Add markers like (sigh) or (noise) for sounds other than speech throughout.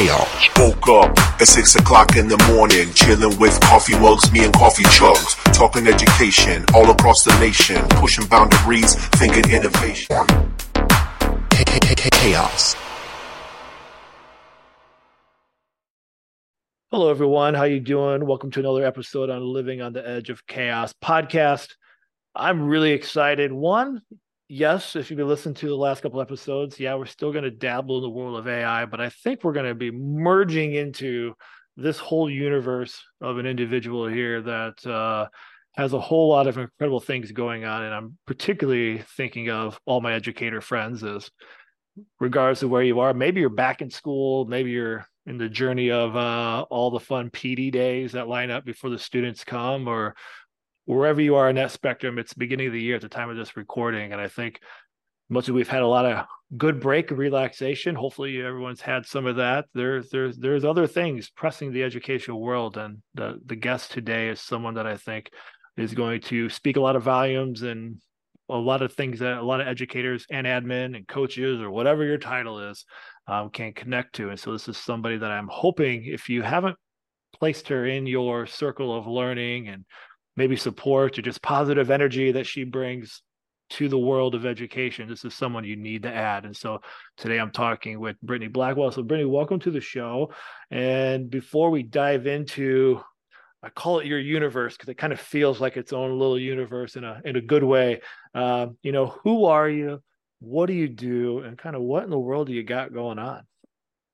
chaos. Woke up at six o'clock in the morning, chilling with coffee mugs, me and coffee chugs, talking education all across the nation, pushing boundaries, thinking innovation. Chaos. Hello, everyone. How you doing? Welcome to another episode on Living on the Edge of Chaos podcast. I'm really excited. One, yes, if you've been listening to the last couple episodes, yeah, we're still going to dabble in the world of AI, but I think we're going to be merging into this whole universe of an individual here that uh, has a whole lot of incredible things going on. And I'm particularly thinking of all my educator friends as regardless of where you are, maybe you're back in school, maybe you're in the journey of uh, all the fun PD days that line up before the students come, or wherever you are in that spectrum, it's beginning of the year at the time of this recording. And I think of we've had a lot of good break and relaxation. Hopefully everyone's had some of that. There's there's there's other things pressing the educational world. And the the guest today is someone that I think is going to speak a lot of volumes and a lot of things that a lot of educators and admin and coaches or whatever your title is um, can connect to. And so this is somebody that I'm hoping if you haven't placed her in your circle of learning and maybe support or just positive energy that she brings to the world of education, this is someone you need to add. And so today I'm talking with Brittany Blackwell. So Brittany, welcome to the show. And before we dive into I call it your universe because it kind of feels like its own little universe in a in a good way. Um, you know, who are you? what do you do and kind of what in the world do you got going on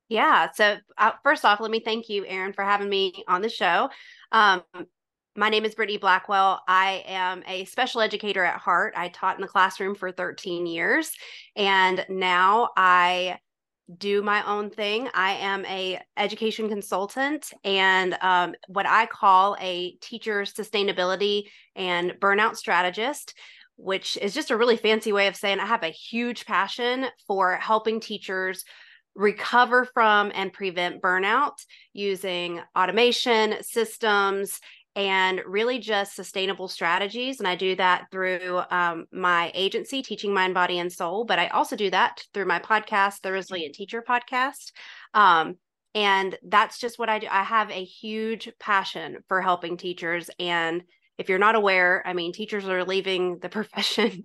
yeah so uh, first off let me thank you aaron for having me on the show um, my name is brittany blackwell. I am a special educator at heart. I taught in the classroom for 13 years and now i do my own thing. I am a education consultant and um, what i call a teacher sustainability and burnout strategist which is just a really fancy way of saying I have a huge passion for helping teachers recover from and prevent burnout using automation systems and really just sustainable strategies. And I do that through um, my agency, Teaching Mind, Body, and Soul. But I also do that through my podcast, the Resilient Teacher Podcast. Um, and that's just what I do. I have a huge passion for helping teachers and if you're not aware, I mean, teachers are leaving the (laughs) profession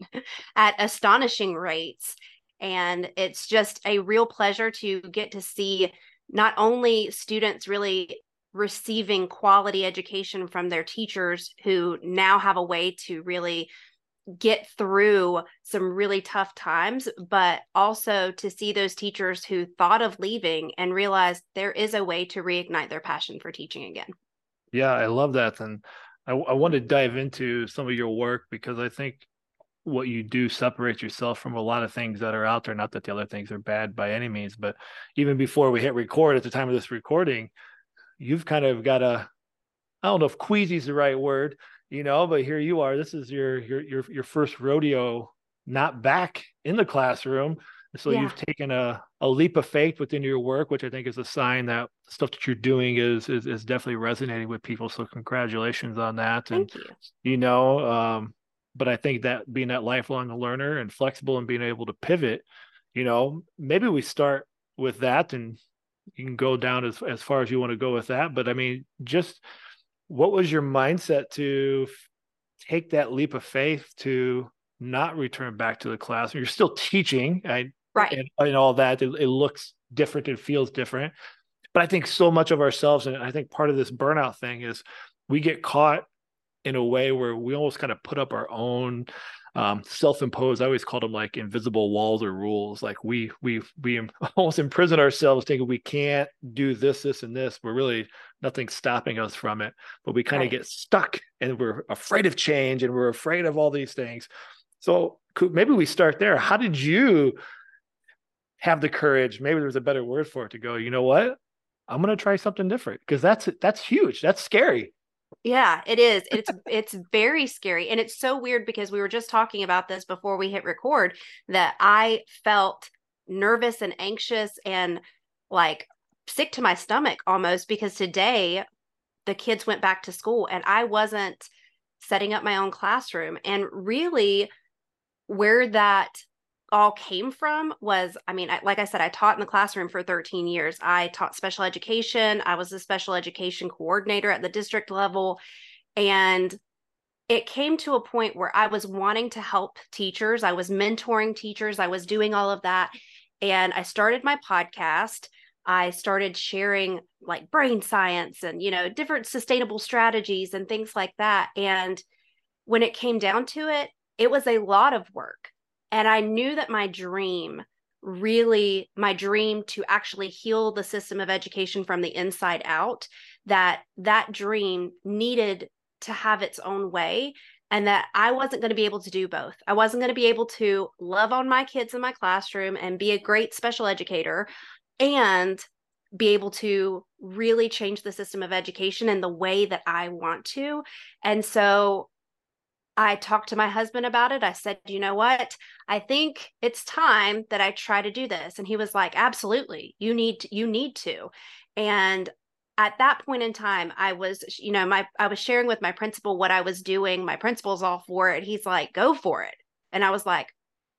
at astonishing rates. And it's just a real pleasure to get to see not only students really receiving quality education from their teachers who now have a way to really get through some really tough times, but also to see those teachers who thought of leaving and realize there is a way to reignite their passion for teaching again. Yeah, I love that. And I, I want to dive into some of your work because I think what you do separates yourself from a lot of things that are out there. Not that the other things are bad by any means, but even before we hit record at the time of this recording, you've kind of got a I don't know if queasy is the right word, you know, but here you are. This is your your your your first rodeo, not back in the classroom. So yeah. you've taken a, a leap of faith within your work, which I think is a sign that stuff that you're doing is is, is definitely resonating with people. So congratulations on that. Thank and you. you know, um, but I think that being that lifelong learner and flexible and being able to pivot, you know, maybe we start with that and you can go down as, as far as you want to go with that. But I mean, just what was your mindset to take that leap of faith to not return back to the classroom? You're still teaching. I right and, and all that it, it looks different it feels different but i think so much of ourselves and i think part of this burnout thing is we get caught in a way where we almost kind of put up our own um, self-imposed i always call them like invisible walls or rules like we we we (laughs) almost imprison ourselves thinking we can't do this this and this we're really nothing's stopping us from it but we kind of right. get stuck and we're afraid of change and we're afraid of all these things. So maybe we start there. How did you have the courage maybe there's a better word for it to go you know what? I'm going to try something different because that's that's huge. That's scary yeah it is. It's (laughs) it's very scary and it's so weird because we were just talking about this before we hit record that i felt nervous and anxious and like sick to my stomach almost because today the kids went back to school and i wasn't setting up my own classroom and really where that all came from was I mean, I, like I said, I taught in the classroom for 13 years. I taught special education, I was a special education coordinator at the district level. And it came to a point where I was wanting to help teachers. I was mentoring teachers. I was doing all of that. And I started my podcast. I started sharing like brain science and, you know, different sustainable strategies and things like that. And when it came down to it, it was a lot of work. And I knew that my dream really my dream to actually heal the system of education from the inside out that that dream needed to have its own way and that I wasn't going to be able to do both. I wasn't going to be able to love on my kids in my classroom and be a great special educator and be able to really change the system of education in the way that I want to. And so I talked to my husband about it. I said, you know what? I think it's time that I try to do this. And he was like, absolutely. You need to, you need to. And at that point in time i was you know my i was sharing with my principal what i was doing my principal's all for it he's like go for it and i was like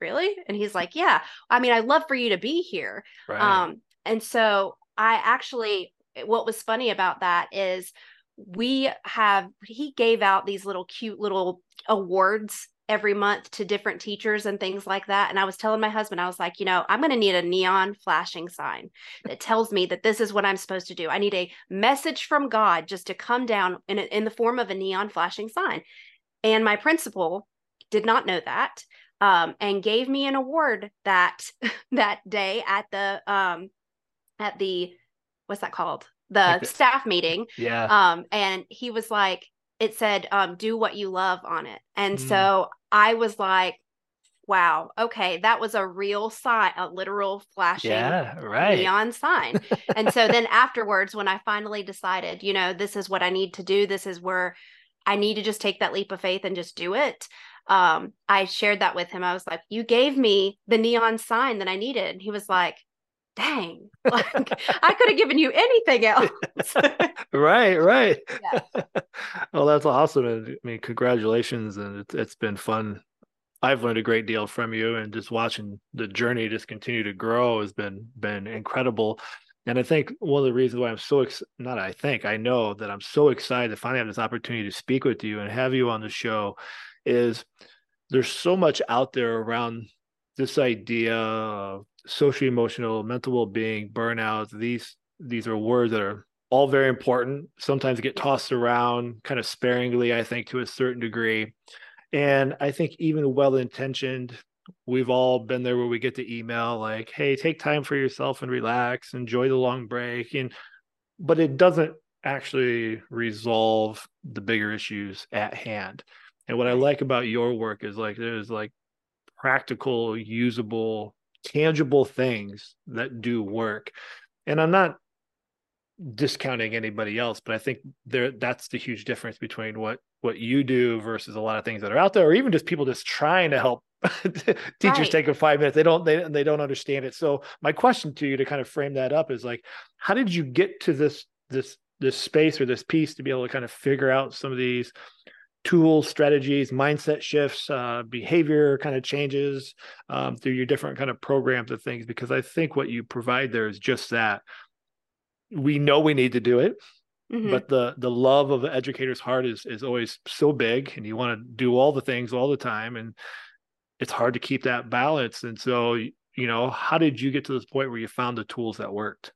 really and he's like yeah i mean i'd love for you to be here right. um and so i actually what was funny about that is we have he gave out these little cute little awards every month to different teachers and things like that. And I was telling my husband, I was like, you know, I'm going to need a neon flashing sign that tells me that this is what I'm supposed to do. I need a message from God just to come down in, a, in the form of a neon flashing sign. And my principal did not know that um, and gave me an award that (laughs) that day at the um, at the what's that called the staff meeting. Yeah. Um, and he was like, it said um, do what you love on it and mm. so i was like wow okay that was a real sign a literal flashing yeah, right. neon sign (laughs) and so then afterwards when i finally decided you know this is what i need to do this is where i need to just take that leap of faith and just do it um, i shared that with him i was like you gave me the neon sign that i needed and he was like dang, (laughs) like I could have given you anything else. (laughs) right, right. (laughs) Yeah. well, that's awesome. And I mean, congratulations. And it's, it's been fun. I've learned a great deal from you and just watching the journey just continue to grow has been, been incredible. And I think one of the reasons why I'm so ex- not I think I know that I'm so excited to finally have this opportunity to speak with you and have you on the show is there's so much out there around this idea of social emotional mental well-being burnout these these are words that are all very important. Sometimes get tossed around kind of sparingly i think to a certain degree. And i think even well intentioned we've all been there where we get the email like hey take time for yourself and relax enjoy the long break and but it doesn't actually resolve the bigger issues at hand. And what i like about your work is like there's like practical usable tangible things that do work. And I'm not discounting anybody else, but I think there that's the huge difference between what what you do versus a lot of things that are out there, or even just people just trying to help (laughs) teachers right. take a five minutes. They don't they they don't understand it. So my question to you to kind of frame that up is like, how did you get to this this this space or this piece to be able to kind of figure out some of these tools, strategies, mindset shifts, uh, behavior kind of changes um, through your different kind of programs and things. Because I think what you provide there is just that. We know we need to do it, mm-hmm. but the the love of the educator's heart is is always so big, and you want to do all the things all the time, and it's hard to keep that balance. And so, you know, how did you get to this point where you found the tools that worked?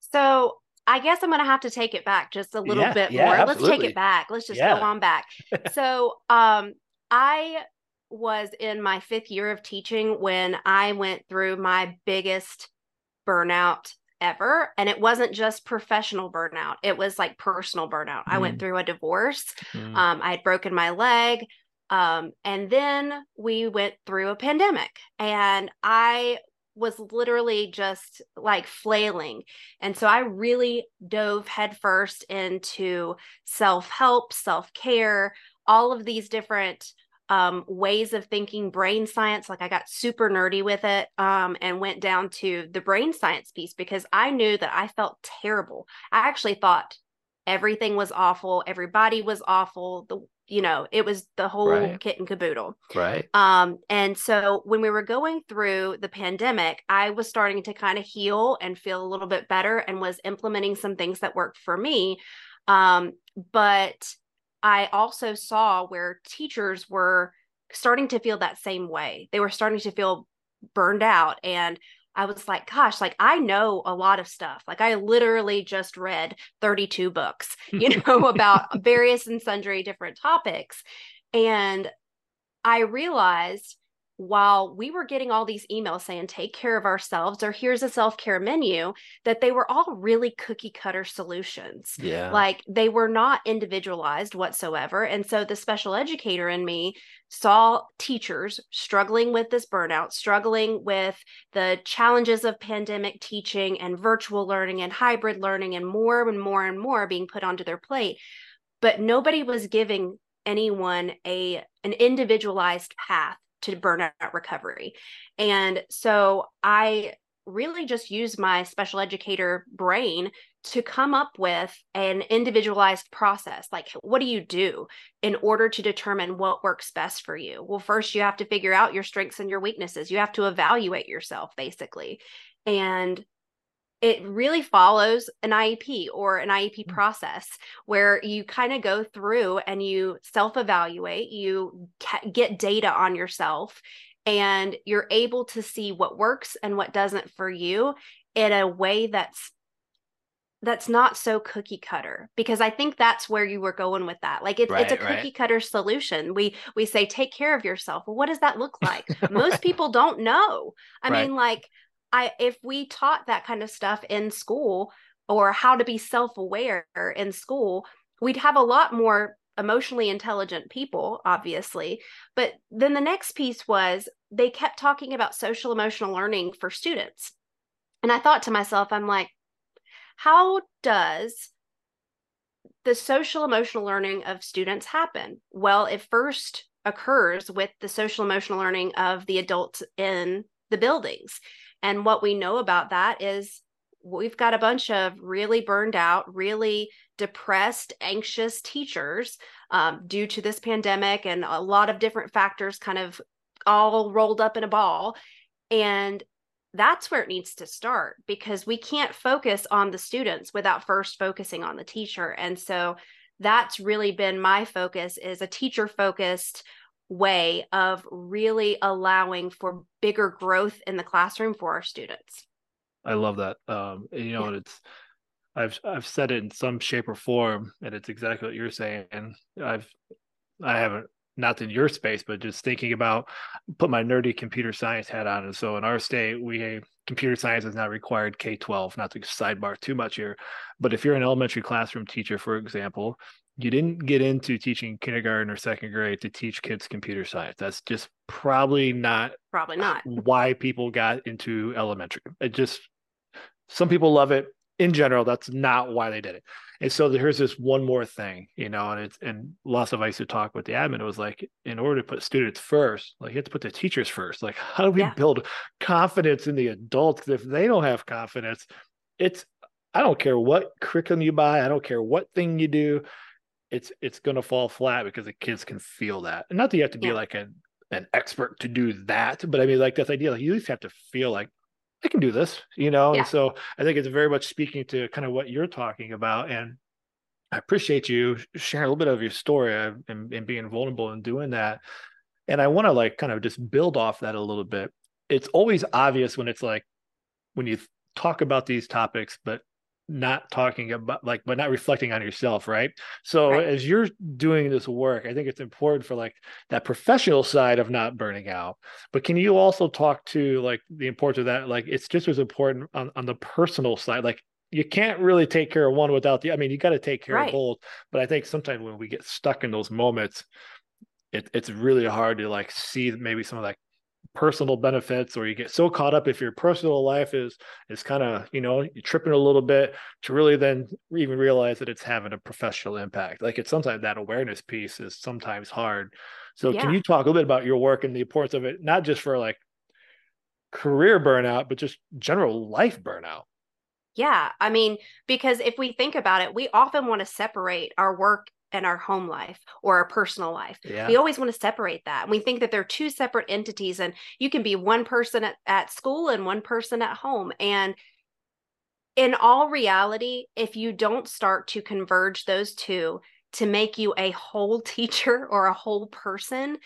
So I guess I'm going to have to take it back just a little yeah, bit yeah, more. Absolutely. Let's take it back. Let's just yeah. go on back. (laughs) so, um, I was in my fifth year of teaching when I went through my biggest burnout ever. And it wasn't just professional burnout, it was like personal burnout. Mm. I went mm. through a divorce, mm. um, I had broken my leg. Um, and then we went through a pandemic, and I was literally just like flailing. And so I really dove headfirst into self help, self care, all of these different um, ways of thinking, brain science. Like I got super nerdy with it um, and went down to the brain science piece because I knew that I felt terrible. I actually thought everything was awful everybody was awful the you know it was the whole Right. kit and caboodle Right. um and so when we were going through the pandemic i was starting to kind of heal and feel a little bit better and was implementing some things that worked for me um but i also saw where teachers were starting to feel that same way they were starting to feel burned out and I was like, gosh, like I know a lot of stuff. Like I literally just read 32 books, (laughs) you know, about (laughs) various and sundry different topics. And I realized while we were getting all these emails saying, take care of ourselves, or here's a self care menu, that they were all really cookie cutter solutions. Yeah. Like they were not individualized whatsoever. And so the special educator in me saw teachers struggling with this burnout, struggling with the challenges of pandemic teaching and virtual learning and hybrid learning and more and more and more being put onto their plate. But nobody was giving anyone a an individualized path to burnout recovery. And so I really just use my special educator brain to come up with an individualized process. Like, what do you do in order to determine what works best for you? Well, first, you have to figure out your strengths and your weaknesses. You have to evaluate yourself, basically. And it really follows an IEP or an IEP mm. process where you kind of go through and you self evaluate, you get data on yourself, and you're able to see what works and what doesn't for you in a way that's that's not so cookie cutter because i think that's where you were going with that. Like it's it's a Right, right. cookie cutter solution. We we say take care of yourself. Well what does that look like? (laughs) Most people don't know. I Right. mean like i if we taught that kind of stuff in school or how to be self-aware in school we'd have a lot more emotionally intelligent people obviously but then the next piece was they kept talking about social emotional learning for students and i thought to myself i'm like how does the social emotional learning of students happen? Well, it first occurs with the social emotional learning of the adults in the buildings. And what we know about that is we've got a bunch of really burned out, really depressed, anxious teachers um, due to this pandemic and a lot of different factors kind of all rolled up in a ball. And that's where it needs to start because we can't focus on the students without first focusing on the teacher and so that's really been my focus is a teacher focused way of really allowing for bigger growth in the classroom for our students I love that. Um, you know, Yeah. it's I've I've said it in some shape or form, and it's exactly what you're saying. And I've I haven't not in your space, but just thinking about put my nerdy computer science hat on. And so in our state, we computer science is not required K twelve. Not to sidebar too much here, but if you're an elementary classroom teacher, for example, you didn't get into teaching kindergarten or second grade to teach kids computer science. That's just probably not probably not (laughs) why people got into elementary. It just some people love it. In general, that's not why they did it. And so here's this one more thing, you know, and it's and lots of I used to talk with the admin. It was like, in order to put students first, like you have to put the teachers first. Like, how do we Yeah. build confidence in the adults? if they don't have confidence, it's I don't care what curriculum you buy, I don't care what thing you do, it's it's gonna fall flat because the kids can feel that. And not that you have to be Yeah. like an an expert to do that, but I mean like this idea, like you just have to feel like I can do this, you know. Yeah. And so I think it's very much speaking to kind of what you're talking about. And I appreciate you sharing a little bit of your story uh, and, and being vulnerable and doing that. And I want to like kind of just build off that a little bit. It's always obvious when it's like when you talk about these topics, but not talking about like but not reflecting on yourself right so Right. as you're doing this work i think it's important for like that professional side of not burning out but can you also talk to like the importance of that like it's just as important on, on the personal side like you can't really take care of one without the i mean you got to take care Right. of both but i think sometimes when we get stuck in those moments it, it's really hard to like see maybe some of that personal benefits or you get so caught up if your personal life is is kind of you know you're tripping a little bit to really then even realize that it's having a professional impact. Like it's sometimes that awareness piece is sometimes hard. So can you talk a little bit about your work and the importance of it not just for like career burnout but just general life burnout? Yeah, I mean, because if we think about it, we often want to separate our work and our home life or our personal life. Yeah. We always want to separate that. And we think that they're two separate entities and you can be one person at, at school and one person at home. And in all reality, if you don't start to converge those two to make you a whole (laughs) teacher or a whole person,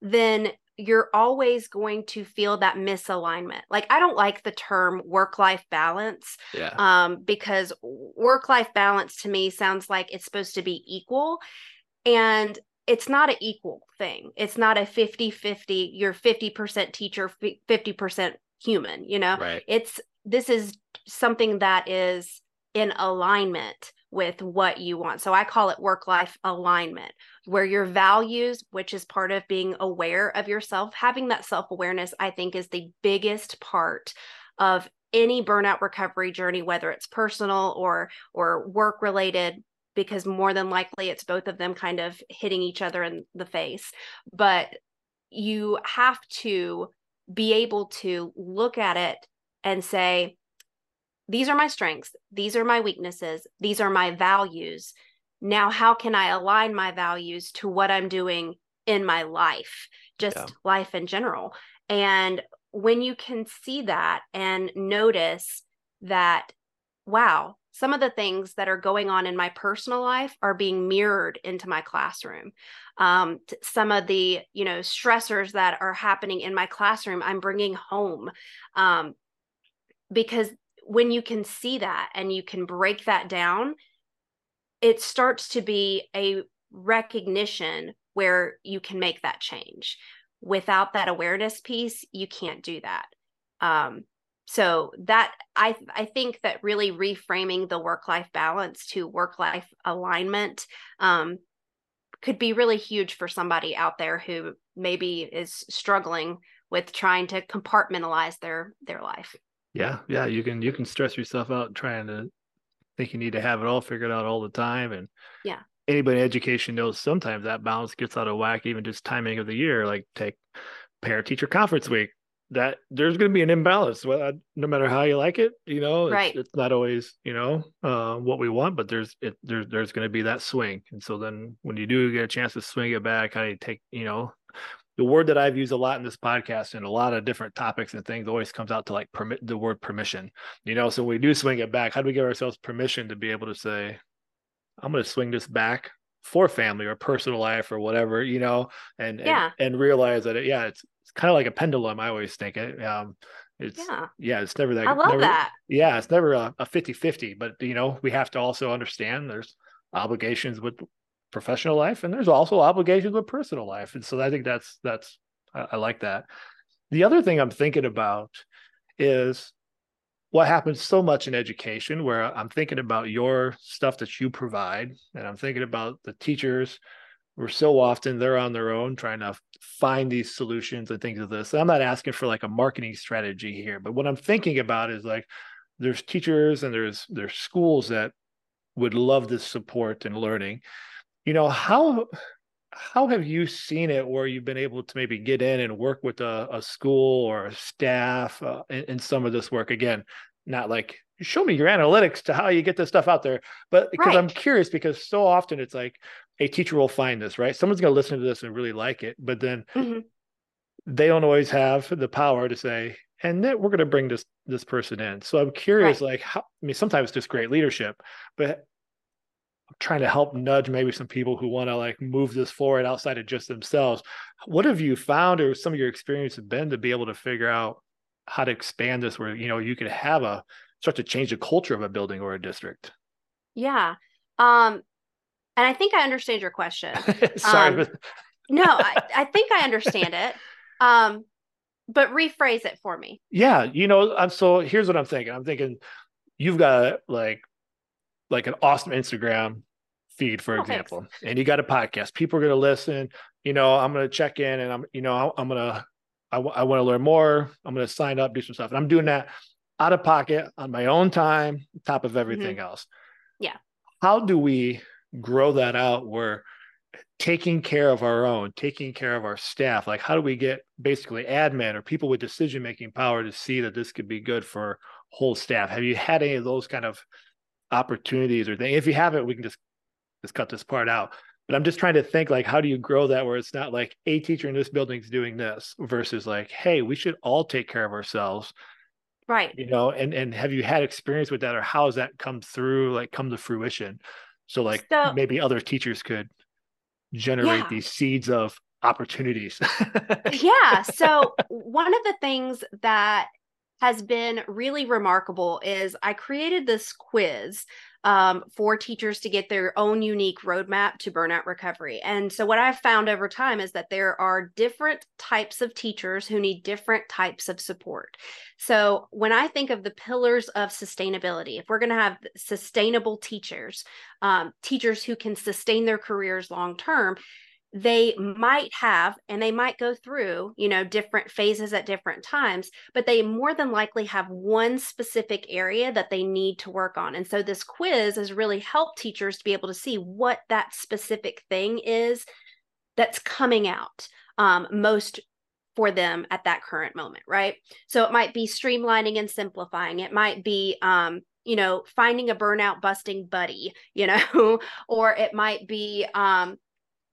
then you're always going to feel that misalignment. Like I don't like the term work life balance Yeah. um because work life balance to me sounds like it's supposed to be equal and it's not an equal thing. It's not a 50-50 you're 50% teacher 50% human, you know? right. It's this is something that is in alignment with what you want. So I call it work life alignment, where your values, which is part of being aware of yourself, having that self awareness, I think is the biggest part of any burnout recovery journey, whether it's personal or or work related because more than likely it's both of them kind of hitting each other in the face but you have to be able to look at it and say these are my strengths. These are my weaknesses. These are my values. Now how can i align my values to what i'm doing in my life just Yeah. life in general? And when you can see that and notice that wow some of the things that are going on in my personal life are being mirrored into my classroom. Um, t- some of the you know stressors that are happening in my classroom i'm bringing home um, because when you can see that and you can break that down it starts to be a recognition where you can make that change. Without that awareness piece you can't do that. Um, so that i i think that really reframing the work life balance to work life alignment um, could be really huge for somebody out there who maybe is struggling with trying to compartmentalize their their life Yeah, yeah, you can you can stress yourself out trying to think you need to have it all figured out all the time. And Yeah. anybody in education knows sometimes that balance gets out of whack, even just timing of the year. Like take parent teacher conference week. That there's going to be an imbalance, well, no matter how you like it. You know, it's, Right. it's not always you know uh, what we want, but there's it there's there's going to be that swing. And so then when you do get a chance to swing it back, how do you take you know the word that I've used a lot in this podcast and a lot of different topics and things always comes out to like permit the word permission. You know, so when we do swing it back, how do we give ourselves permission to be able to say, I'm going to swing this back for family or personal life or whatever, you know, and Yeah. and, and realize that it, yeah, it's it's kind of like a pendulum. I always think it. Um, it's yeah yeah, it's never that. i love never, that Yeah, it's never a, a 50-50, but you know, we have to also understand there's obligations with professional life and there's also obligations with personal life. And so I think that's that's I, I like that. The other thing I'm thinking about is what happens so much in education where I'm thinking about your stuff that you provide and I'm thinking about the teachers where so often they're on their own trying to find these solutions and things of this. and I'm not asking for like a marketing strategy here, but what I'm thinking about is like there's teachers and there's there's schools that would love this support and learning. You know, how how have you seen it where you've been able to maybe get in and work with a, a school or a staff uh, in, in some of this work? Again not like show me your analytics to how you get this stuff out there but because i'm curious because so often it's like a teacher will find this right? Someone's going to listen to this and really like it but then Mhm. they don't always have the power to say and then we're going to bring this this person in. So i'm curious like how i mean sometimes it's just great leadership but trying to help nudge maybe some people who want to like move this forward outside of just themselves. What have you found or some of your experience have been to be able to figure out how to expand this where you know you could have a start to change the culture of a building or a district? yeah um and i think i understand your question (laughs) Sorry, Um, but no I, I think i understand it um but rephrase it for me yeah, you know, I'm so here's what I'm thinking. I'm thinking you've got like like an awesome Instagram feed, for Oh, thanks. example, and you got a podcast. People are going to listen. You know, I'm going to check in, and I'm, you know, I'm going to, I, w- I want to learn more. I'm going to sign up, do some stuff, and I'm doing that out of pocket on my own time, top of everything else. Mm-hmm. Yeah. How do we grow that out? Where taking care of our own, taking care of our staff. Like, how do we get basically admin or people with decision making power to see that this could be good for whole staff? Have you had any of those kind of opportunities or things? If you haven't, we can just just cut this part out. but i'm just trying to think like how do you grow that where it's not like a teacher in this building is doing this versus like hey we should all take care of ourselves right you know and and have you had experience with that or how has that come through like come to fruition so like So- maybe other teachers could generate Yeah. these seeds of opportunities (laughs) yeah. So one of the things that has been really remarkable is I created this quiz um, for teachers to get their own unique roadmap to burnout recovery. And so what I've found over time is that there are different types of teachers who need different types of support. So when I think of the pillars of sustainability, if we're going to have sustainable teachers, um, teachers who can sustain their careers long term, they might have and they might go through you know different phases at different times but they more than likely have one specific area that they need to work on. And so this quiz has really helped teachers to be able to see what that specific thing is that's coming out um, most for them at that current moment right? So it might be streamlining and simplifying. It might be um, you know finding a burnout busting buddy you know (laughs) or it might be um,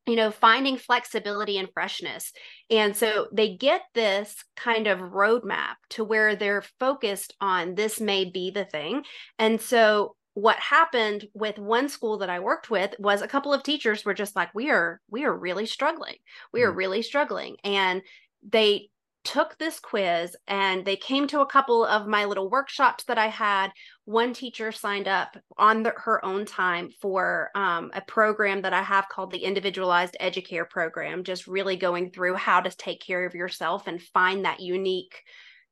you know, finding flexibility and freshness. And so they get this kind of roadmap to where they're focused on this may be the thing. And so what happened with one school that I worked with was a couple of teachers were just like, we are, we are really struggling. We are Mm. really struggling. And they took this quiz and they came to a couple of my little workshops that I had. One teacher signed up on the, her own time for um, a program that I have called the Individualized Educare Program, just really going through how to take care of yourself and find that unique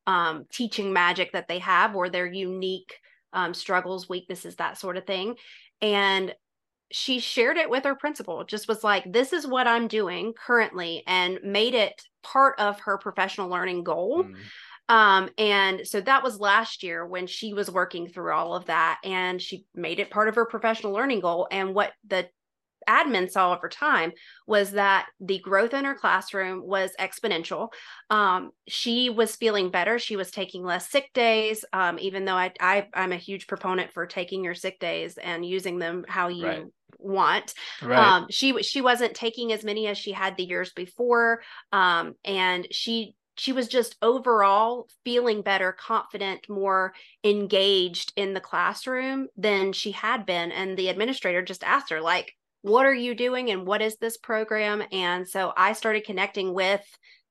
um, teaching magic that they have or their unique um, struggles, weaknesses, that sort of thing. And she shared it with her principal just was like this is what i'm doing currently and made it part of her professional learning goal Mm. um and so that was last year when she was working through all of that and she made it part of her professional learning goal and what the admin saw over time was that the growth in her classroom was exponential. Um, she was feeling better. She was taking less sick days, um, even though I, I I'm a huge proponent for taking your sick days and using them how you Right. Want. right Um, she she wasn't taking as many as she had the years before, um, and she she was just overall feeling better, confident, more engaged in the classroom than she had been. And the administrator just asked her, like, "What are you doing, and what is this program?" And so I started connecting with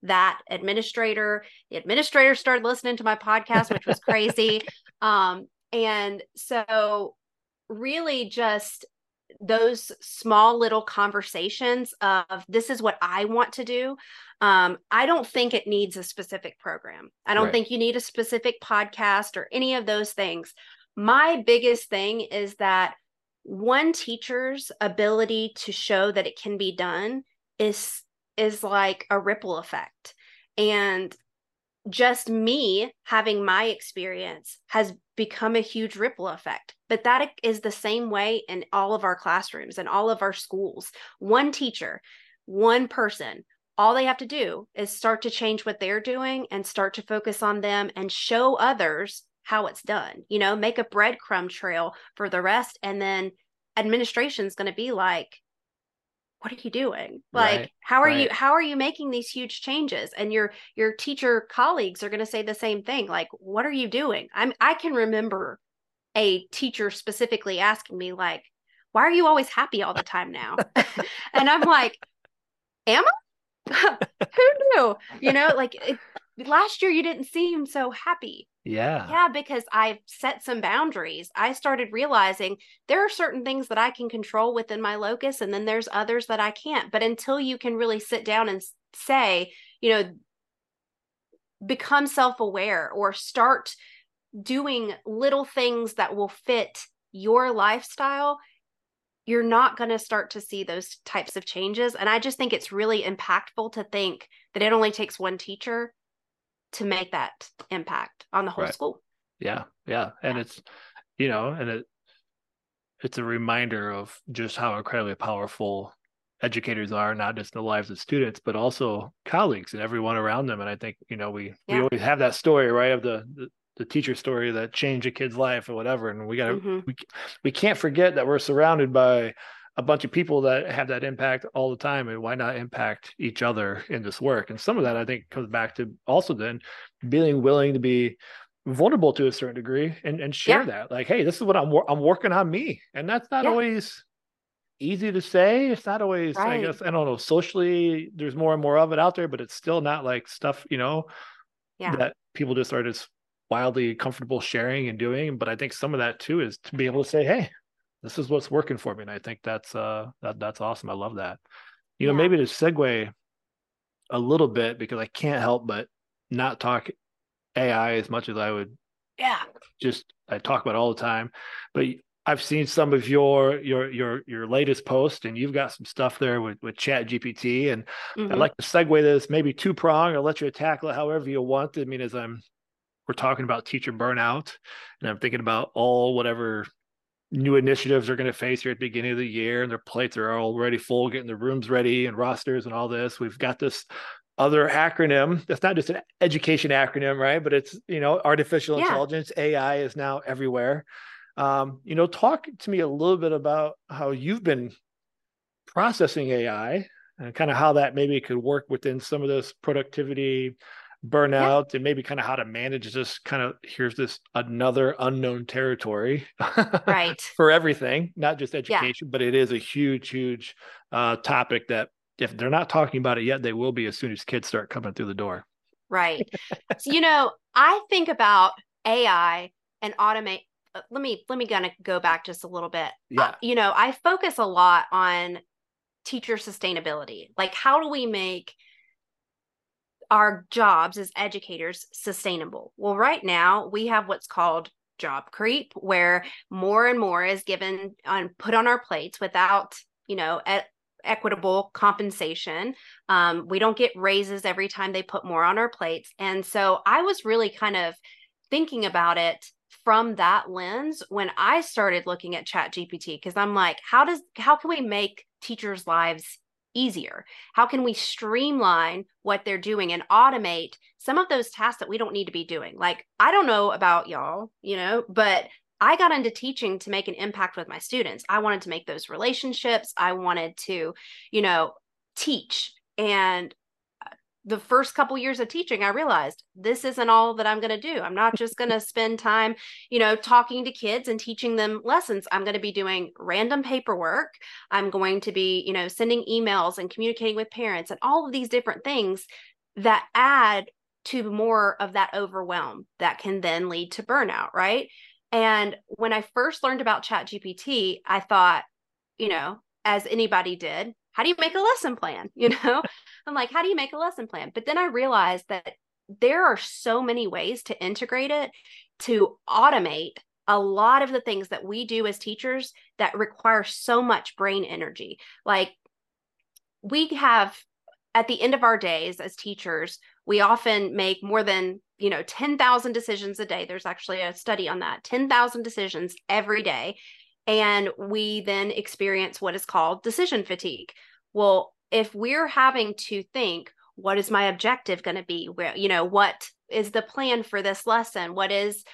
that administrator. The administrator started listening to my podcast, which was (laughs) crazy. um, and so really just those small little conversations of this is what I want to do. Um, I don't think it needs a specific program. I don't Right. think you need a specific podcast or any of those things. My biggest thing is that one teacher's ability to show that it can be done is is like a ripple effect. And just me having my experience has become a huge ripple effect. But that is the same way in all of our classrooms and all of our schools. One teacher, one person, all they have to do is start to change what they're doing and start to focus on them and show others how it's done. You know, make a breadcrumb trail for the rest. And then administration is going to be like, what are you doing? Like Right, how are you how are you making these huge changes? And your your teacher colleagues are going to say the same thing like what are you doing? I'm i can remember a teacher specifically asking me like why are you always happy all the time now? (laughs) (laughs) And i'm like am i? (laughs) Who knew? You know like it, last year you didn't seem so happy yeah yeah, because I've set some boundaries. I started realizing there are certain things that I can control within my locus, and then there's others that I can't. But until you can really sit down and say, you know, become self aware or start doing little things that will fit your lifestyle, you're not going to start to see those types of changes. And I just think it's really impactful to think that it only takes one teacher to make that impact on the whole Right. school. yeah yeah and it's you know and it it's a reminder of just how incredibly powerful educators are not just in the lives of students but also colleagues and everyone around them and i think you know we we always have that story right of the, the the teacher story that changed a kid's life or whatever and we got to Mhm. we, we can't forget that we're surrounded by a bunch of people that have that impact all the time and why not impact each other in this work and some of that i think comes back to also then being willing to be vulnerable to a certain degree and, and share yeah. that like hey this is what i'm i'm working on me and that's not yeah. always easy to say it's not always right. i guess i don't know socially there's more and more of it out there but it's still not like stuff you know yeah. that people just are just wildly comfortable sharing and doing but i think some of that too is to be able to say hey this is what's working for me and i think that's uh that, that's awesome. I love that. You know maybe to segue a little bit because i can't help but not talk ai as much as i would yeah. just i talk about all the time but i've seen some of your your your your latest post and you've got some stuff there with with chat gpt and mm-hmm. i'd like to segue this maybe two prong or let you tackle it however you want. I mean as i'm we're talking about teacher burnout and i'm thinking about all whatever new initiatives they're going to face here at the beginning of the year and their plates are already full getting the rooms ready and rosters and all this. We've got this other acronym. That's not just an education acronym right? But it's you know artificial yeah. intelligence ai is now everywhere. Um, you know talk to me a little bit about how you've been processing ai and kind of how that maybe could work within some of this productivity burnout yeah. and maybe kind of how to manage this kind of here's this another unknown territory right. (laughs) for everything not just education yeah. but it is a huge huge uh, topic that if they're not talking about it yet they will be as soon as kids start coming through the door. Right. (laughs) So, you know i think about ai and automate uh, let me let me kind of go back just a little bit. Yeah. uh, you know i focus a lot on teacher sustainability. Like how do we make our jobs as educators sustainable? Well, right now we have what's called job creep, where more and more is given on put on our plates without, you know, e- equitable compensation. Um, we don't get raises every time they put more on our plates. And so I was really kind of thinking about it from that lens when I started looking at Chat GPT because I'm like, how does how can we make teachers' lives easier? How can we streamline what they're doing and automate some of those tasks that we don't need to be doing? Like, I don't know about y'all, you know, but I got into teaching to make an impact with my students. I wanted to make those relationships. I wanted to, you know, teach and the first couple years of teaching i realized this isn't all that i'm going to do. I'm not just (laughs) going to spend time you know talking to kids and teaching them lessons. I'm going to be doing random paperwork. I'm going to be you know sending emails and communicating with parents and all of these different things that add to more of that overwhelm that can then lead to burnout right? And when i first learned about chat gpt i thought you know as anybody did how do you make a lesson plan? (laughs) You know I'm like, how do you make a lesson plan? But then I realized that there are so many ways to integrate it to automate a lot of the things that we do as teachers that require so much brain energy. Like we have at the end of our days as teachers, we often make more than, you know, 10,000 decisions a day. There's actually a study on that. 10,000 decisions every day and we then experience what is called decision fatigue. Well, if we're having to think what is my objective going to be? Where you know what is the plan for this lesson? What is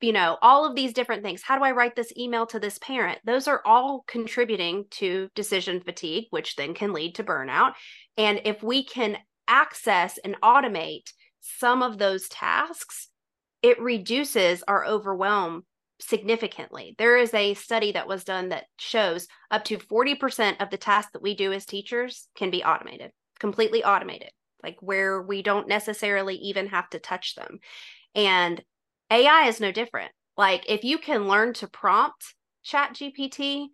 you know all of these different things. How do i write this email to this parent? Those are all contributing to decision fatigue which then can lead to burnout. And if we can access and automate some of those tasks it reduces our overwhelm significantly. There is a study that was done that shows up to 40% of the tasks that we do as teachers can be automated, completely automated, like where we don't necessarily even have to touch them. And AI is no different. Like if you can learn to prompt Chat GPT,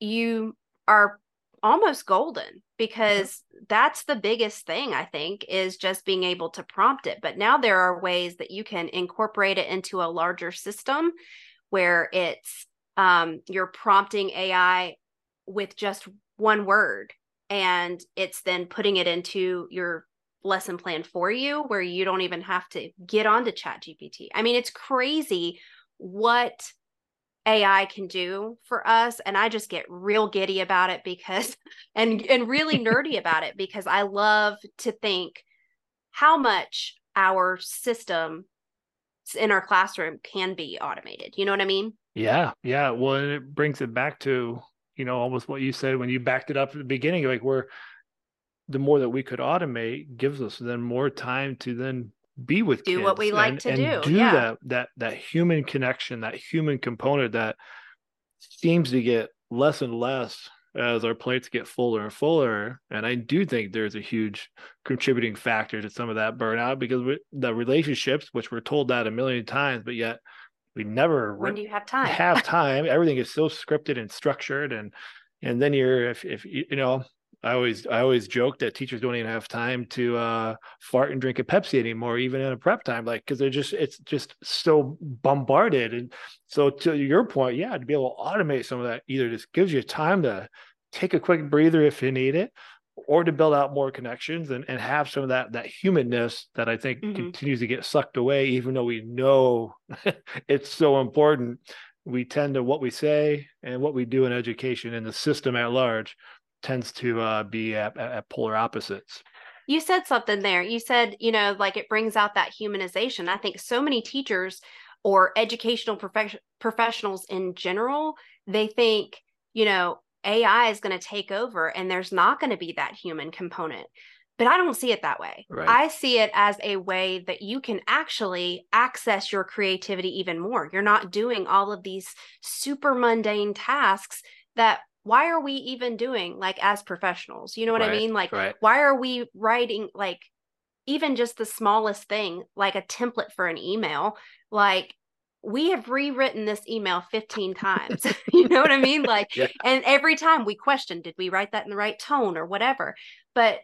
you are almost golden because that's the biggest thing i think is just being able to prompt it. But now there are ways that you can incorporate it into a larger system where it's um, you're prompting ai with just one word and it's then putting it into your lesson plan for you where you don't even have to get onto chat gpt i mean it's crazy what AI can do for us and I just get real giddy about it because (laughs) and and really nerdy about it because I love to think how much our system in our classroom can be automated. You know what I mean? Yeah, yeah. Well, it brings it back to you know, almost what you said when you backed it up at the beginning, like we're the more that we could automate gives us then more time to then be with do kids what we like and, to and do. do yeah. that that that human connection that human component that seems to get less and less as our plates get fuller and fuller and i do think there's a huge contributing factor to some of that burnout because we, the relationships which we're told that a million times but yet we never when do you have time? have time everything is so scripted and structured and and then you're if if you know I always I always joke that teachers don't even have time to uh, fart and drink a Pepsi anymore, even in a prep time, like because they're just it's just so bombarded. And so to your point, yeah, to be able to automate some of that either just gives you time to take a quick breather if you need it, or to build out more connections and, and have some of that that humanness that I think Mhm. continues to get sucked away, even though we know (laughs) it's so important. We tend to what we say and what we do in education and the system at large tends to uh, be at, at, polar opposites. You said something there. You said, you know, like it brings out that humanization. I think so many teachers or educational prof- professionals in general, they think, you know, AI is going to take over and there's not going to be that human component. But I don't see it that way. Right. I see it as a way that you can actually access your creativity even more. You're not doing all of these super mundane tasks that why are we even doing like as professionals? You know what I mean? Like right. why are we writing like even just the smallest thing like a template for an email like we have rewritten this email 15 times (laughs) you know what i mean like (laughs) Yeah. and every time we question did we write that in the right tone or whatever but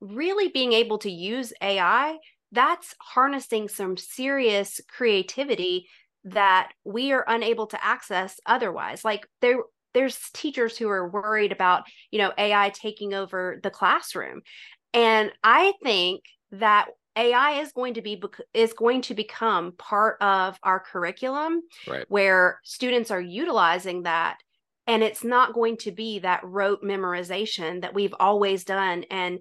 really being able to use ai that's harnessing some serious creativity that we are unable to access otherwise like there there's teachers who are worried about you know ai taking over the classroom and i think that ai is going to be is going to become part of our curriculum Right. where students are utilizing that and it's not going to be that rote memorization that we've always done and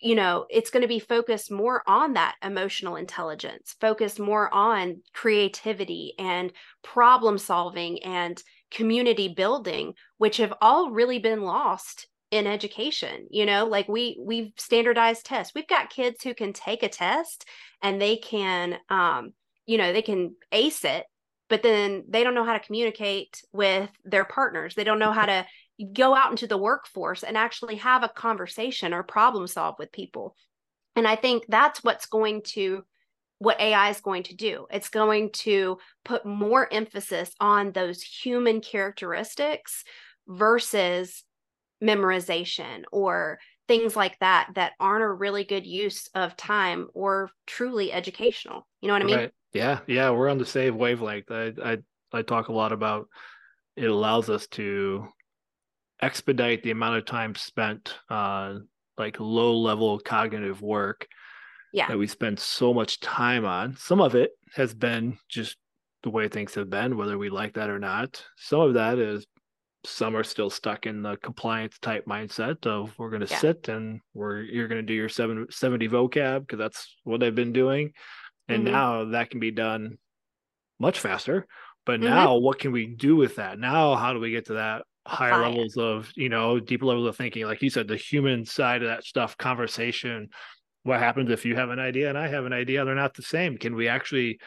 you know it's going to be focused more on that emotional intelligence focused more on creativity and problem solving and community building which have all really been lost in education you know like we we've standardized tests. We've got kids who can take a test and they can um you know they can ace it but then they don't know how to communicate with their partners. They don't know how to go out into the workforce and actually have a conversation or problem solve with people. And i think that's what's going to what ai is going to do. It's going to put more emphasis on those human characteristics versus memorization or things like that that aren't a really good use of time or truly educational. You know what i mean? Right. Yeah, yeah, we're on the same wavelength. I, I I talk a lot about it allows us to expedite the amount of time spent on like low level cognitive work Yeah. that we spend so much time on. Some of it has been just the way things have been, whether we like that or not. Some of that is some are still stuck in the compliance type mindset of we're going to Yeah. sit and we're you're going to do your seven, 70 vocab because that's what I've been doing. And Mhm. now that can be done much faster. But Mhm. now what can we do with that? Now how do we get to that higher Apply it. levels of, you know, deeper levels of thinking? Like you said, the human side of that stuff, conversation. What happens if you have an idea and I have an idea? They're not the same. Can we actually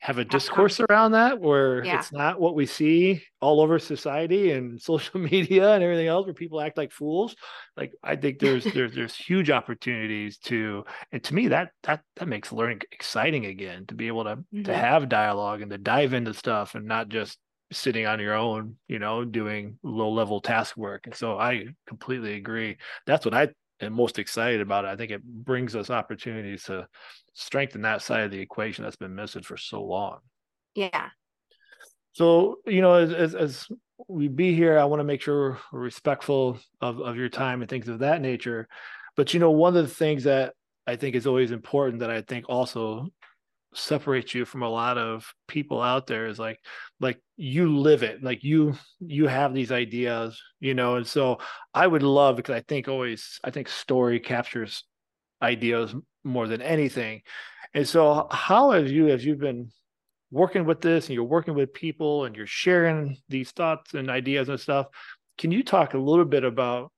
have a discourse around that where Yeah. it's not what we see all over society and (laughs) social media and everything else where people act like fools like i think there's (laughs) there's there's huge opportunities to and to me that that that makes learning exciting again to be able to Mhm. to have dialogue and to dive into stuff and not just sitting on your own you know doing low level task work and so i completely agree that's what i am most excited about it. i think it brings us opportunities to strengthen that side of the equation that's been missing for so long yeah so you know, as as, as we be here, I want to make sure we're respectful of of your time and things of that nature. But you know, one of the things that I think is always important that I think also separates you from a lot of people out there is like like you live it like you you have these ideas you know? And so i would love because i think always i think story captures ideas more than anything. And so how have you as you've been working with this and you're working with people and you're sharing these thoughts and ideas and stuff? Can you talk a little bit about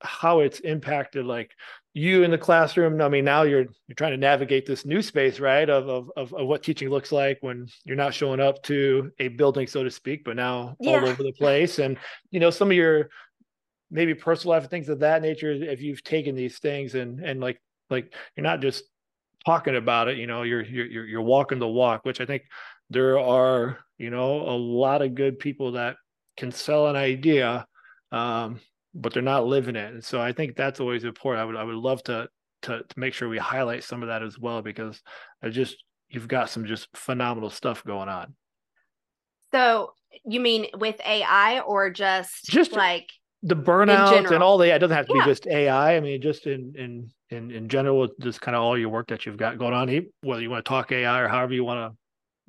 how it's impacted like you in the classroom i mean now you're you're trying to navigate this new space right of of of, of what teaching looks like when you're not showing up to a building so to speak but now yeah. all over the place and you know some of your maybe personal life things of that nature if you've taken these things and and like like you're not just talking about it you know you're you're you're walking the walk which i think there are you know a lot of good people that can sell an idea um, but they're not living it. And so I think that's always important. I would I would love to to to make sure we highlight some of that as well because I just you've got some just phenomenal stuff going on. So you mean with AI or just just like the burnout and all the it doesn't have to yeah. be just AI. I mean just in in in in general, just kind of all your work that you've got going on, whether you want to talk AI or however you want to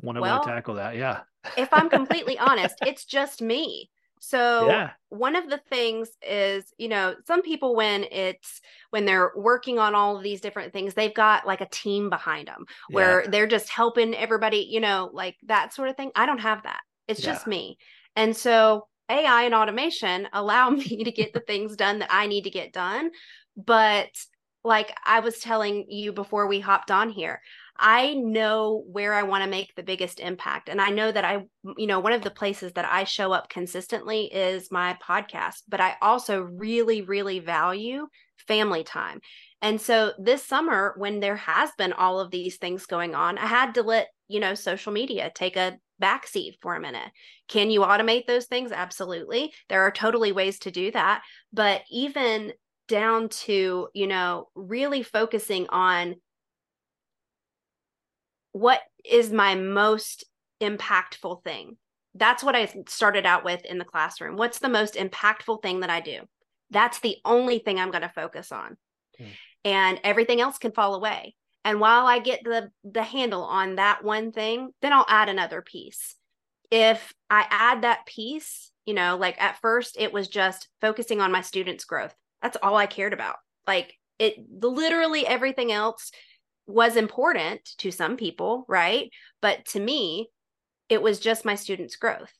want to, well, want to tackle that. Yeah. if I'm completely honest, it's just me. So yeah. one of the things is, you know, some people when it's when they're working on all of these different things, they've got like a team behind them where yeah. they're just helping everybody, you know, like that sort of thing. I don't have that. It's yeah. just me. And so AI and automation allow (laughs) me to get the things done that I need to get done. But like I was telling you before we hopped on here, I know where I want to make the biggest impact. And I know that I, you know, one of the places that I show up consistently is my podcast, but I also really, really value family time. And so this summer, when there has been all of these things going on, I had to let, you know, social media take a backseat for a minute. Can you automate those things? Absolutely. There are totally ways to do that. But even down to, you know, really focusing on what is my most impactful thing? That's what I started out with in the classroom. What's the most impactful thing that I do? That's the only thing I'm going to focus on. Okay. And everything else can fall away. And while I get the the handle on that one thing, then I'll add another piece. If I add that piece, you know, like at first it was just focusing on my students' growth. That's all I cared about. Like it literally everything else was important to some people, right? But to me, it was just my students' growth.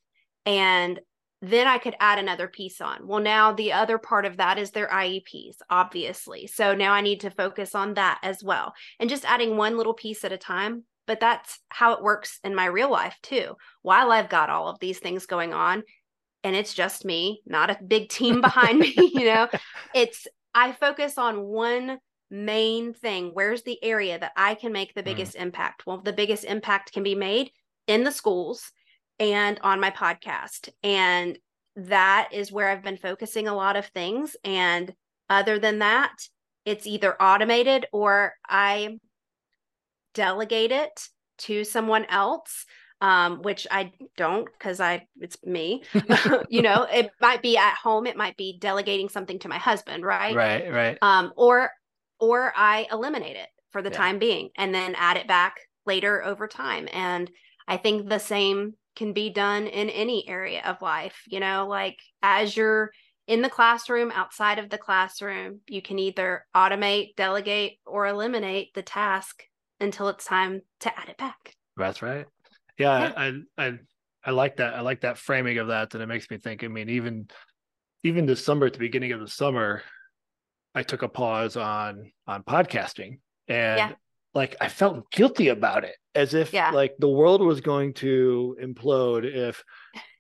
And then I could add another piece on. Well, now the other part of that is their IEPs, obviously. So now I need to focus on that as well. And just adding one little piece at a time. But that's how it works in my real life too. While I've got all of these things going on, and it's just me, not a big team (laughs) behind me, you know, (laughs) it's I focus on one main thing? Where's the area that I can make the mm. biggest mm. impact? Well, the biggest impact can be made in the schools and on my podcast. And that is where I've been focusing a lot of things. And other than that, it's either automated or I delegate it to someone else. Um, which I don't because I it's me. (laughs) you know, it might be at home, it might be delegating something to my husband, right? Right, right. Um, or or I eliminate it for the yeah. time being and then add it back later over time. And I think the same can be done in any area of life, you know, like as you're in the classroom, outside of the classroom, you can either automate, delegate, or eliminate the task until it's time to add it back. That's right. Yeah, yeah. I I I like that. I like that framing of that. And it makes me think. I mean, even even this summer, at the beginning of the summer, I took a pause on on podcasting and yeah. like I felt guilty about it as if yeah. like the world was going to implode if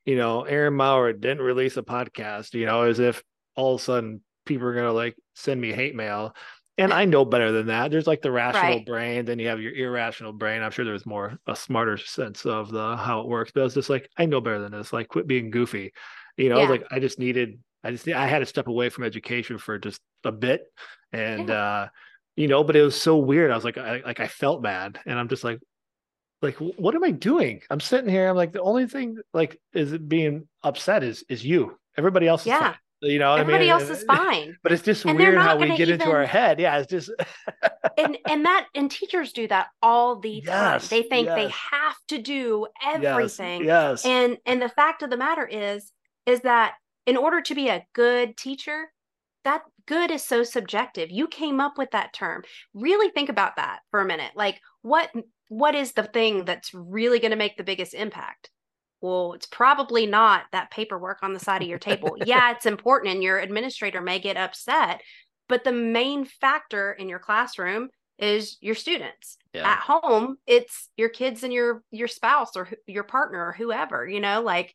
you know Aaron Maurer didn't release a podcast, you know, as if all of a sudden people are going to like send me hate mail. And I know better than that. There's like the rational right. brain, then you have your irrational brain. I'm sure there's more a smarter sense of the how it works. But it's just like I know better than this. Like quit being goofy. You know, yeah. like I just needed I just I had to step away from education for just a bit, and yeah. uh, you know, but it was so weird. I was like, I like I felt bad, and I'm just like, like what am I doing? I'm sitting here. I'm like the only thing like is being upset is is you. Everybody else is yeah. fine. You know, everybody I mean? else is fine. (laughs) But it's just and weird how we get even... into our head. Yeah, it's just (laughs) and and that and teachers do that all the time. They think yes. they have to do everything. Yes, yes. And and the fact of the matter is is that in order to be a good teacher, that good is so subjective. You came up with that term. Really think about that for a minute. Like what what is the thing that's really going to make the biggest impact? well, it's probably not that paperwork on the side of your table. (laughs) yeah, it's important and your administrator may get upset, but the main factor in your classroom is your students. Yeah. At home, it's your kids and your your spouse or your partner or whoever, you know, like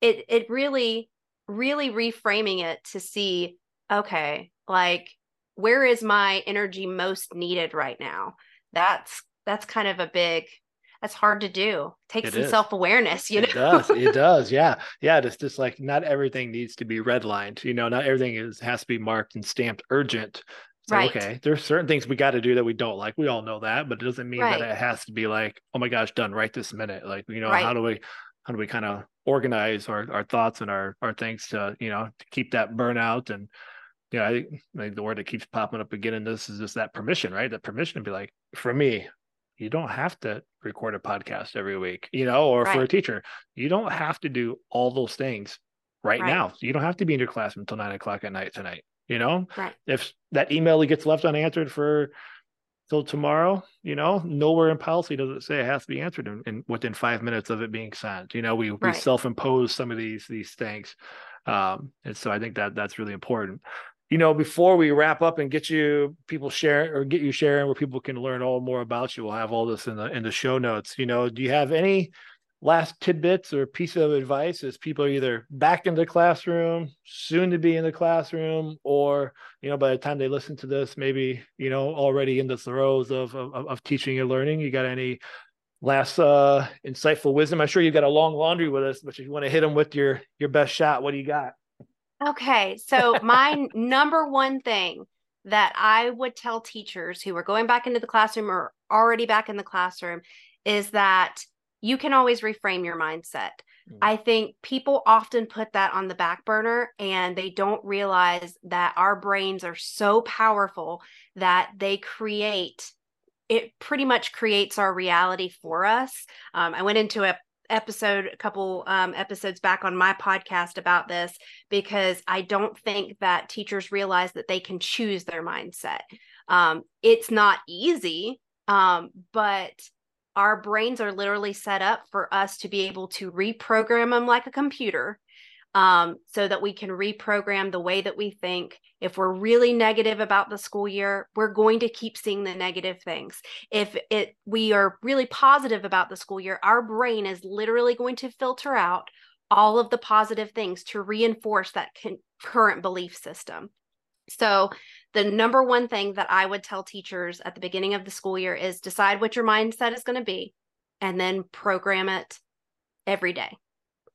it it really really reframing it to see okay, like where is my energy most needed right now? That's that's kind of a big that's hard to do. Take some self awareness, you know. It does. It (laughs) does. Yeah. Yeah. It's just like not everything needs to be redlined. You know, not everything is has to be marked and stamped urgent. So, right. okay, there's certain things we got to do that we don't like. We all know that, but it doesn't mean right. that it has to be like, oh my gosh, done right this minute. Like, you know, right. how do we how do we kind of organize our, our thoughts and our our things to, you know, to keep that burnout and you know, I think the word that keeps popping up again in this is just that permission, right? That permission to be like, for me, you don't have to record a podcast every week, you know, or right. for a teacher, you don't have to do all those things right, right, now. You don't have to be in your classroom until nine o'clock at night tonight. You know, right. if that email gets left unanswered for till tomorrow, you know, nowhere in policy does it say it has to be answered in, in within five minutes of it being sent. You know, we right. we self impose some of these these things, um, and so I think that that's really important you know, before we wrap up and get you people sharing or get you sharing where people can learn all more about you, we'll have all this in the in the show notes. You know, do you have any last tidbits or piece of advice as people are either back in the classroom, soon to be in the classroom, or you know, by the time they listen to this, maybe you know already in the throes of of, of teaching and learning? You got any last uh insightful wisdom? I'm sure you've got a long laundry with us, but if you want to hit them with your your best shot, what do you got? Okay. So, my (laughs) number one thing that I would tell teachers who are going back into the classroom or already back in the classroom is that you can always reframe your mindset. Mm. I think people often put that on the back burner and they don't realize that our brains are so powerful that they create it pretty much creates our reality for us. Um, I went into a episode a couple um, episodes back on my podcast about this because i don't think that teachers realize that they can choose their mindset um, it's not easy um, but our brains are literally set up for us to be able to reprogram them like a computer um, so that we can reprogram the way that we think. If we're really negative about the school year, we're going to keep seeing the negative things. If it we are really positive about the school year, our brain is literally going to filter out all of the positive things to reinforce that con- current belief system. So, the number one thing that I would tell teachers at the beginning of the school year is decide what your mindset is going to be and then program it every day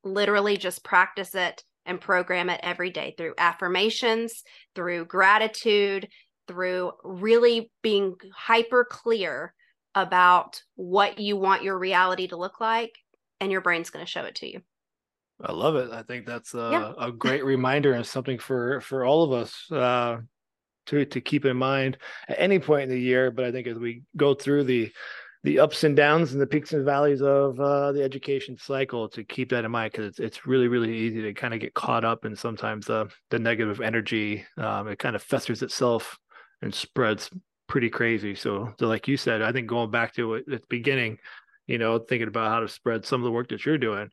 literally just practice it and program it every day through affirmations, through gratitude, through really being hyper clear about what you want your reality to look like, and your brain's going to show it to you. I love it. I think that's a, yeah. a great reminder and something for for all of us uh, to to keep in mind at any point in the year. But I think as we go through the the ups and downs and the peaks and valleys of uh, the education cycle to keep that in mind because it's, it's really really easy to kind of get caught up in sometimes uh, the negative energy um, it kind of festers itself and spreads pretty crazy so, so like you said i think going back to at the beginning you know thinking about how to spread some of the work that you're doing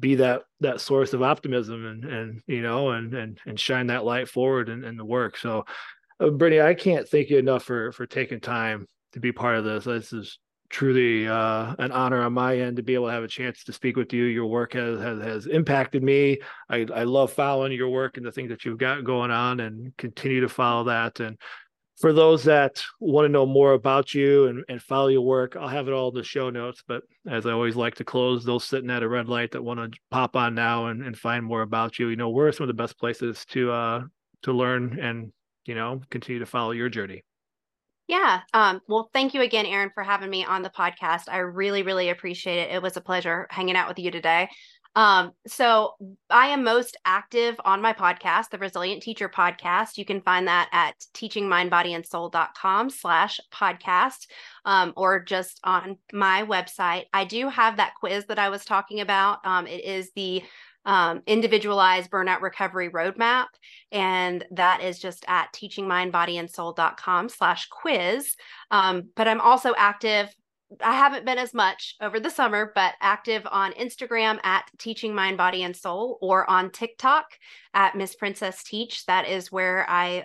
be that that source of optimism and and you know and and and shine that light forward in, in the work so uh, Brittany, I can't thank you enough for for taking time to be part of this. This is truly uh, an honor on my end to be able to have a chance to speak with you. Your work has has, has impacted me. I, I love following your work and the things that you've got going on, and continue to follow that. And for those that want to know more about you and, and follow your work, I'll have it all in the show notes. But as I always like to close, those sitting at a red light that want to pop on now and, and find more about you, you know, where are some of the best places to uh to learn and you know continue to follow your journey? Yeah. Um, well, thank you again, Aaron, for having me on the podcast. I really, really appreciate it. It was a pleasure hanging out with you today. Um, so I am most active on my podcast, the Resilient Teacher Podcast. You can find that at teachingmindbodyandsoul.com slash podcast, um, or just on my website. I do have that quiz that I was talking about. Um, it is the um, individualized burnout recovery roadmap. And that is just at teachingmindbodyandsoul.com slash quiz. Um, but I'm also active I haven't been as much over the summer, but active on Instagram at Teaching Mind, Body, and Soul, or on TikTok at Miss Princess Teach. That is where I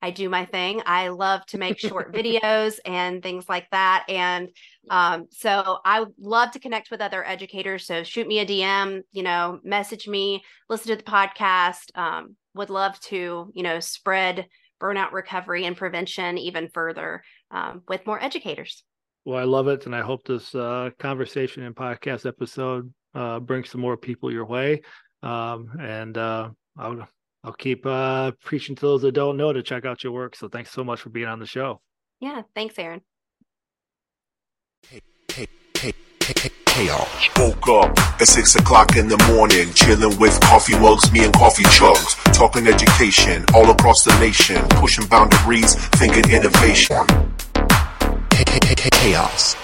I do my thing. I love to make short (laughs) videos and things like that. And um, so I love to connect with other educators. So shoot me a DM, you know, message me, listen to the podcast. Um, would love to, you know, spread burnout recovery and prevention even further um, with more educators. Well, I love it. And I hope this uh, conversation and podcast episode uh, brings some more people your way. Um, and uh, I'll I'll keep uh, preaching to those that don't know to check out your work. So thanks so much for being on the show. Yeah, thanks, Aaron. Hey, hey, hey, hey, hey, chaos. Woke up at six o'clock in the morning, chilling with coffee mugs, me and coffee chugs, talking education all across the nation, pushing boundaries, thinking innovation. Hey, hey, hey, hey, chaos.